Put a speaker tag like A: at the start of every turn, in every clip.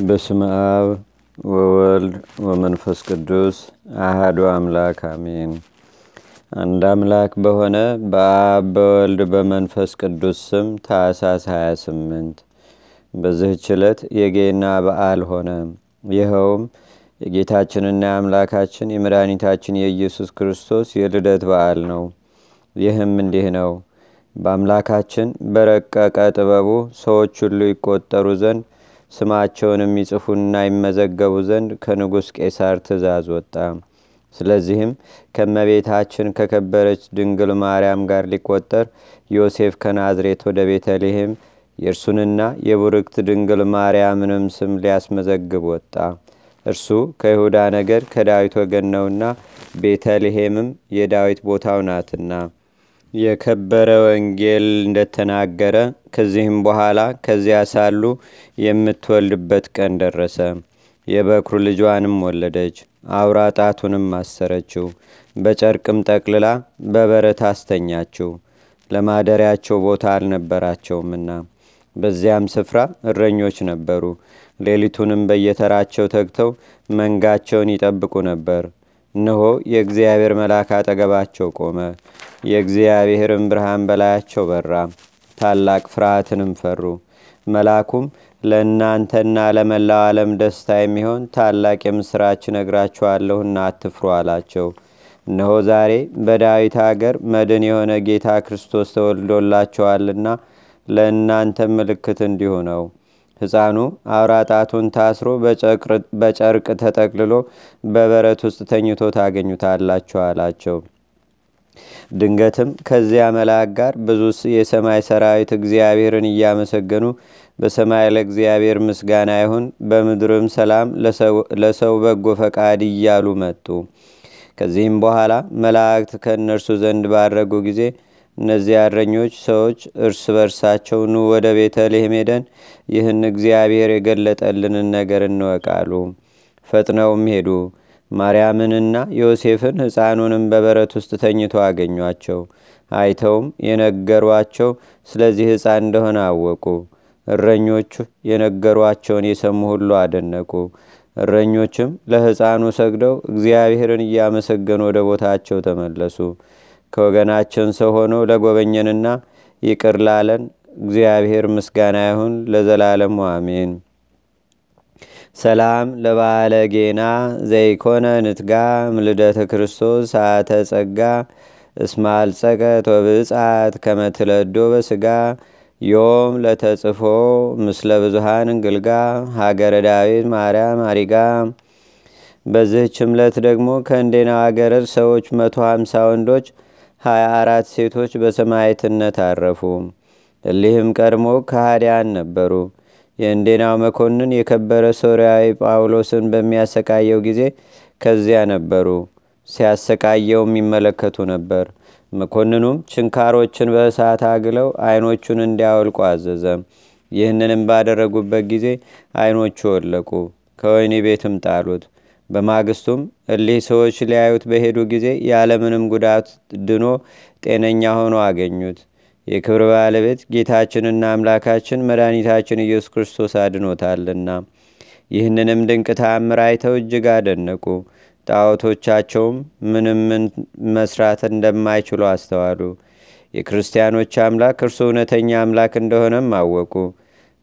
A: በስመ አብ ወወልድ ወመንፈስ ቅዱስ አህዱ አምላክ አሜን። አንድ አምላክ በሆነ በአብ በወልድ በመንፈስ ቅዱስ ስም ታሳስ 28 በዚህች ዕለት የጌና በዓል ሆነ። ይኸውም የጌታችንና የአምላካችን የመድኃኒታችን የኢየሱስ ክርስቶስ የልደት በዓል ነው። ይህም እንዲህ ነው። በአምላካችን በረቀቀ ጥበቡ ሰዎች ሁሉ ይቆጠሩ ዘንድ ስማቸውን የሚጽፉና ይመዘገቡ ዘንድ ከንጉሥ ቄሳር ትእዛዝ ወጣ። ስለዚህም ከመቤታችን ከከበረች ድንግል ማርያም ጋር ሊቆጠር ዮሴፍ ከናዝሬት ወደ ቤተልሔም የእርሱንና የቡርክት ድንግል ማርያምንም ስም ሊያስመዘግብ ወጣ። እርሱ ከይሁዳ ነገድ ከዳዊት ወገን ነውና ቤተልሔምም የዳዊት ቦታው ናትና። የከበረ ወንጌል እንደተናገረ ከዚህም በኋላ ከዚያ ሳሉ የምትወልድበት ቀን ደረሰ። የበኩር ልጇንም ወለደች። አውራ ጣቱንም አሰረችው፣ በጨርቅም ጠቅልላ በበረት አስተኛችው። ለማደሪያቸው ቦታ አልነበራቸውምና። በዚያም ስፍራ እረኞች ነበሩ። ሌሊቱንም በየተራቸው ተግተው መንጋቸውን ይጠብቁ ነበር። እነሆ የእግዚአብሔር መልአክ አጠገባቸው ቆመ። የእግዚአብሔርም ብርሃን በላያቸው በራ። ታላቅ ፍርሃትንም ፈሩ። መልአኩም ለእናንተና ለመላው ዓለም ደስታ የሚሆን ታላቅ የምሥራች ነግራችኋለሁና አትፍሩ አላቸው። እነሆ ዛሬ በዳዊት አገር መድን የሆነ ጌታ ክርስቶስ ተወልዶላቸዋልና ለእናንተ ምልክት እንዲሁ ነው። ሕፃኑ አውራ ጣቱን ታስሮ በጨርቅ ተጠቅልሎ በበረት ውስጥ ተኝቶ ታገኙታላችሁ አላቸው። ድንገትም ከዚያ መልአክ ጋር ብዙ የሰማይ ሰራዊት እግዚአብሔርን እያመሰገኑ በሰማይ ለእግዚአብሔር ምስጋና ይሁን፣ በምድርም ሰላም ለሰው በጎ ፈቃድ እያሉ መጡ። ከዚህም በኋላ መላእክት ከእነርሱ ዘንድ ባረጉ ጊዜ እነዚያ እረኞች ሰዎች እርስ በርሳቸው ኑ ወደ ቤተልሔም ሄደን ይህን እግዚአብሔር የገለጠልንን ነገር እንወቃሉ። ፈጥነውም ሄዱ። ማርያምንና ዮሴፍን ሕፃኑንም በበረት ውስጥ ተኝቶ አገኟቸው። አይተውም የነገሯቸው ስለዚህ ሕፃን እንደሆነ አወቁ። እረኞቹ የነገሯቸውን የሰሙ ሁሉ አደነቁ። እረኞችም ለሕፃኑ ሰግደው እግዚአብሔርን እያመሰገኑ ወደ ቦታቸው ተመለሱ። ከወገናችን ሰው ሆኖ ለጎበኘንና ይቅር ላለን እግዚአብሔር ምስጋና ይሁን ለዘላለሙ አሜን። ሰላም ለባለ ጌና ዘይኮነ ንትጋ ምልደተ ክርስቶስ ሰዓተ ጸጋ እስማልጸቀት ወብጻት ከመትለዶ በስጋ ዮም ለተጽፎ ምስለ ብዙሃን እንግልጋ ሀገረ ዳዊት ማርያም አሪጋ። በዚህች እምለት ደግሞ ከእንዴናው ሀገር ሰዎች መቶ ሀምሳ ወንዶች ሀያ አራት ሴቶች በሰማይትነት አረፉ። እሊህም ቀድሞ ከሃዲያን ነበሩ። የእንዴናው መኮንን የከበረ ሶርያዊ ጳውሎስን በሚያሰቃየው ጊዜ ከዚያ ነበሩ። ሲያሰቃየውም ይመለከቱ ነበር። መኮንኑም ችንካሮችን በእሳት አግለው አይኖቹን እንዲያወልቁ አዘዘ። ይህንንም ባደረጉበት ጊዜ አይኖቹ ወለቁ፣ ከወህኒ ቤትም ጣሉት። በማግስቱም እሊህ ሰዎች ሊያዩት በሄዱ ጊዜ ያለምንም ጉዳት ድኖ ጤነኛ ሆኖ አገኙት። የክብር ባለቤት ጌታችንና አምላካችን መድኃኒታችን ኢየሱስ ክርስቶስ አድኖታልና። ይህንንም ድንቅ ተአምር አይተው እጅግ አደነቁ። ጣዖቶቻቸውም ምንም መስራት እንደማይችሉ አስተዋሉ። የክርስቲያኖች አምላክ እርሱ እውነተኛ አምላክ እንደሆነም አወቁ።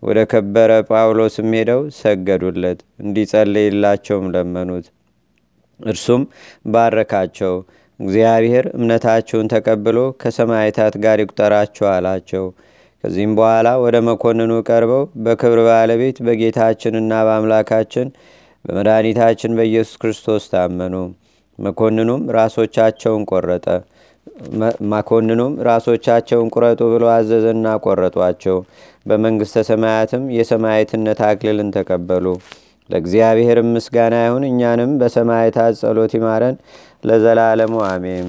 A: ወደ ከበረ ጳውሎስም ሄደው ሰገዱለት፣ እንዲጸልይላቸውም ለመኑት። እርሱም ባረካቸው። እግዚአብሔር እምነታቸውን ተቀብሎ ከሰማይታት ጋር ይቁጠራቸው አላቸው። ከዚህም በኋላ ወደ መኮንኑ ቀርበው በክብር ባለቤት በጌታችንና በአምላካችን በመድኃኒታችን በኢየሱስ ክርስቶስ ታመኑ። መኮንኑም ራሶቻቸውን ቆረጠ። መኮንኑም ራሶቻቸውን ቁረጡ ብሎ አዘዘና ቆረጧቸው። በመንግሥተ ሰማያትም የሰማዕትነት አክሊልን ተቀበሉ። ለእግዚአብሔር ምስጋና ይሁን፣ እኛንም በሰማዕታት ጸሎት ይማረን ለዘላለሙ አሜን።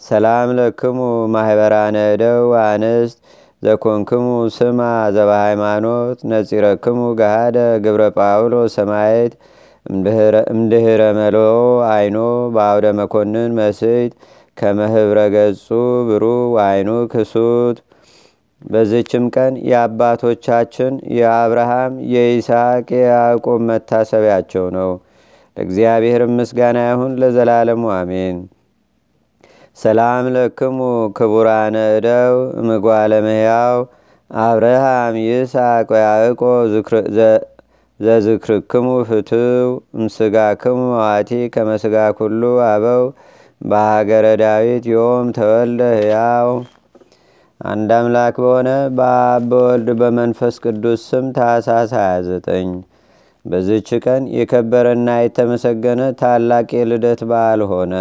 A: ሰላም ለክሙ ማኅበራነ እደው አንስት ዘኮንክሙ ስማ ዘበሃይማኖት ነጺረክሙ ገሃደ ግብረ ጳውሎስ ሰማየት እምድህረ መሎ አይኖ በአውደ መኮንን መስይት ከመህብረ ገጹ ብሩ አይኑ ክሱት በዝችም ቀን የአባቶቻችን የአብርሃም የይስሐቅ የያዕቆብ መታሰቢያቸው ነው። ለእግዚአብሔር ምስጋና ይሁን ለዘላለሙ አሜን። ሰላም ለክሙ ክቡራነ እደው ምጓለመያው አብርሃም ይስሐቅ ያዕቆብ ዘዝክርክሙ ፍትው እምስጋክሙ ዋቲ ከመስጋ ኩሉ አበው በሀገረ ዳዊት ዮም ተወልደ ሕያው አንድ አምላክ በሆነ በአብ በወልድ በመንፈስ ቅዱስ ስም ታኅሳስ 29 በዝች ቀን የከበረና የተመሰገነ ታላቅ የልደት በዓል ሆነ።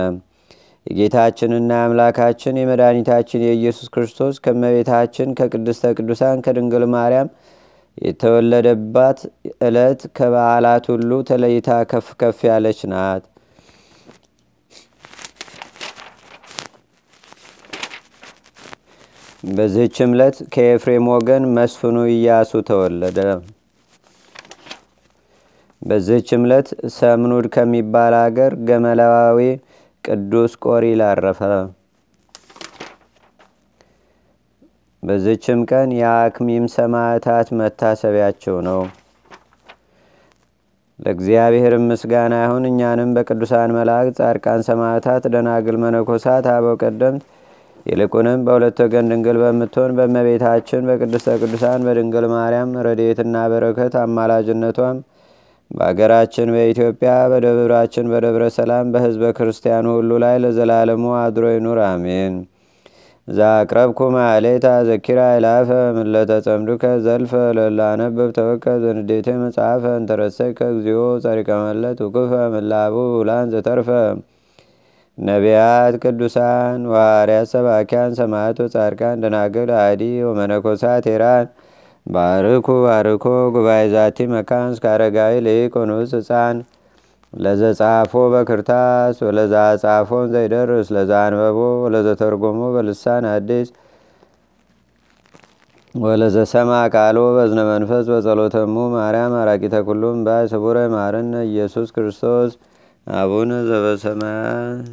A: የጌታችንና የአምላካችን የመድኃኒታችን የኢየሱስ ክርስቶስ ከመቤታችን ከቅድስተ ቅዱሳን ከድንግል ማርያም የተወለደባት ዕለት ከበዓላት ሁሉ ተለይታ ከፍ ከፍ ያለች ናት። በዚህች ዕለት ከኤፍሬም ወገን መስፍኑ ኢያሱ ተወለደ። በዚህች ዕለት ሰምኑድ ከሚባል አገር ገመላዊ ቅዱስ ቆሪል አረፈ። በዚችም ቀን የአክሚም ሰማዕታት መታሰቢያቸው ነው። ለእግዚአብሔር ምስጋና ይሁን። እኛንም በቅዱሳን መላእክት፣ ጻድቃን፣ ሰማዕታት፣ ደናግል፣ መነኮሳት፣ አበው ቀደምት ይልቁንም በሁለት ወገን ድንግል በምትሆን በእመቤታችን በቅድስተ ቅዱሳን በድንግል ማርያም ረድኤትና በረከት አማላጅነቷም በአገራችን በኢትዮጵያ በደብራችን በደብረ ሰላም በሕዝበ ክርስቲያኑ ሁሉ ላይ ለዘላለሙ አድሮ ይኑር፣ አሜን። ዛቅረብኩ ማሌታ ዘኪራ ይላፈ ምለተጸምዱከ ዘልፈ ለላነብብ ተወከ ዘንዴቴ መጽሐፈ እንተረሰይከ እግዚኦ ጸሪቀ መለት ውክፈ ምላቡ ውላን ዘተርፈ ነቢያት፣ ቅዱሳን፣ ዋርያት፣ ሰባኪያን፣ ሰማዕቶ፣ ጻድቃን፣ ደናግል፣ አዲ ወመነኮሳት ሄራን ባርኩ ባርኮ ጉባኤ ዛቲ መካን እስከ አረጋዊ ልቅ ንዑስ ህፃን ለዘጻፎ በክርታስ ወለዛ ጻፎን ዘይደርስ ለዛ አንበቦ ወለዘተርጎሞ በልሳን አዲስ ወለዘሰማ ቃሎ በዝነ መንፈስ በጸሎተሙ ማርያም አራቂተ ኩሉም ባይ ስቡረ ማርነ ኢየሱስ ክርስቶስ አቡነ ዘበሰማያት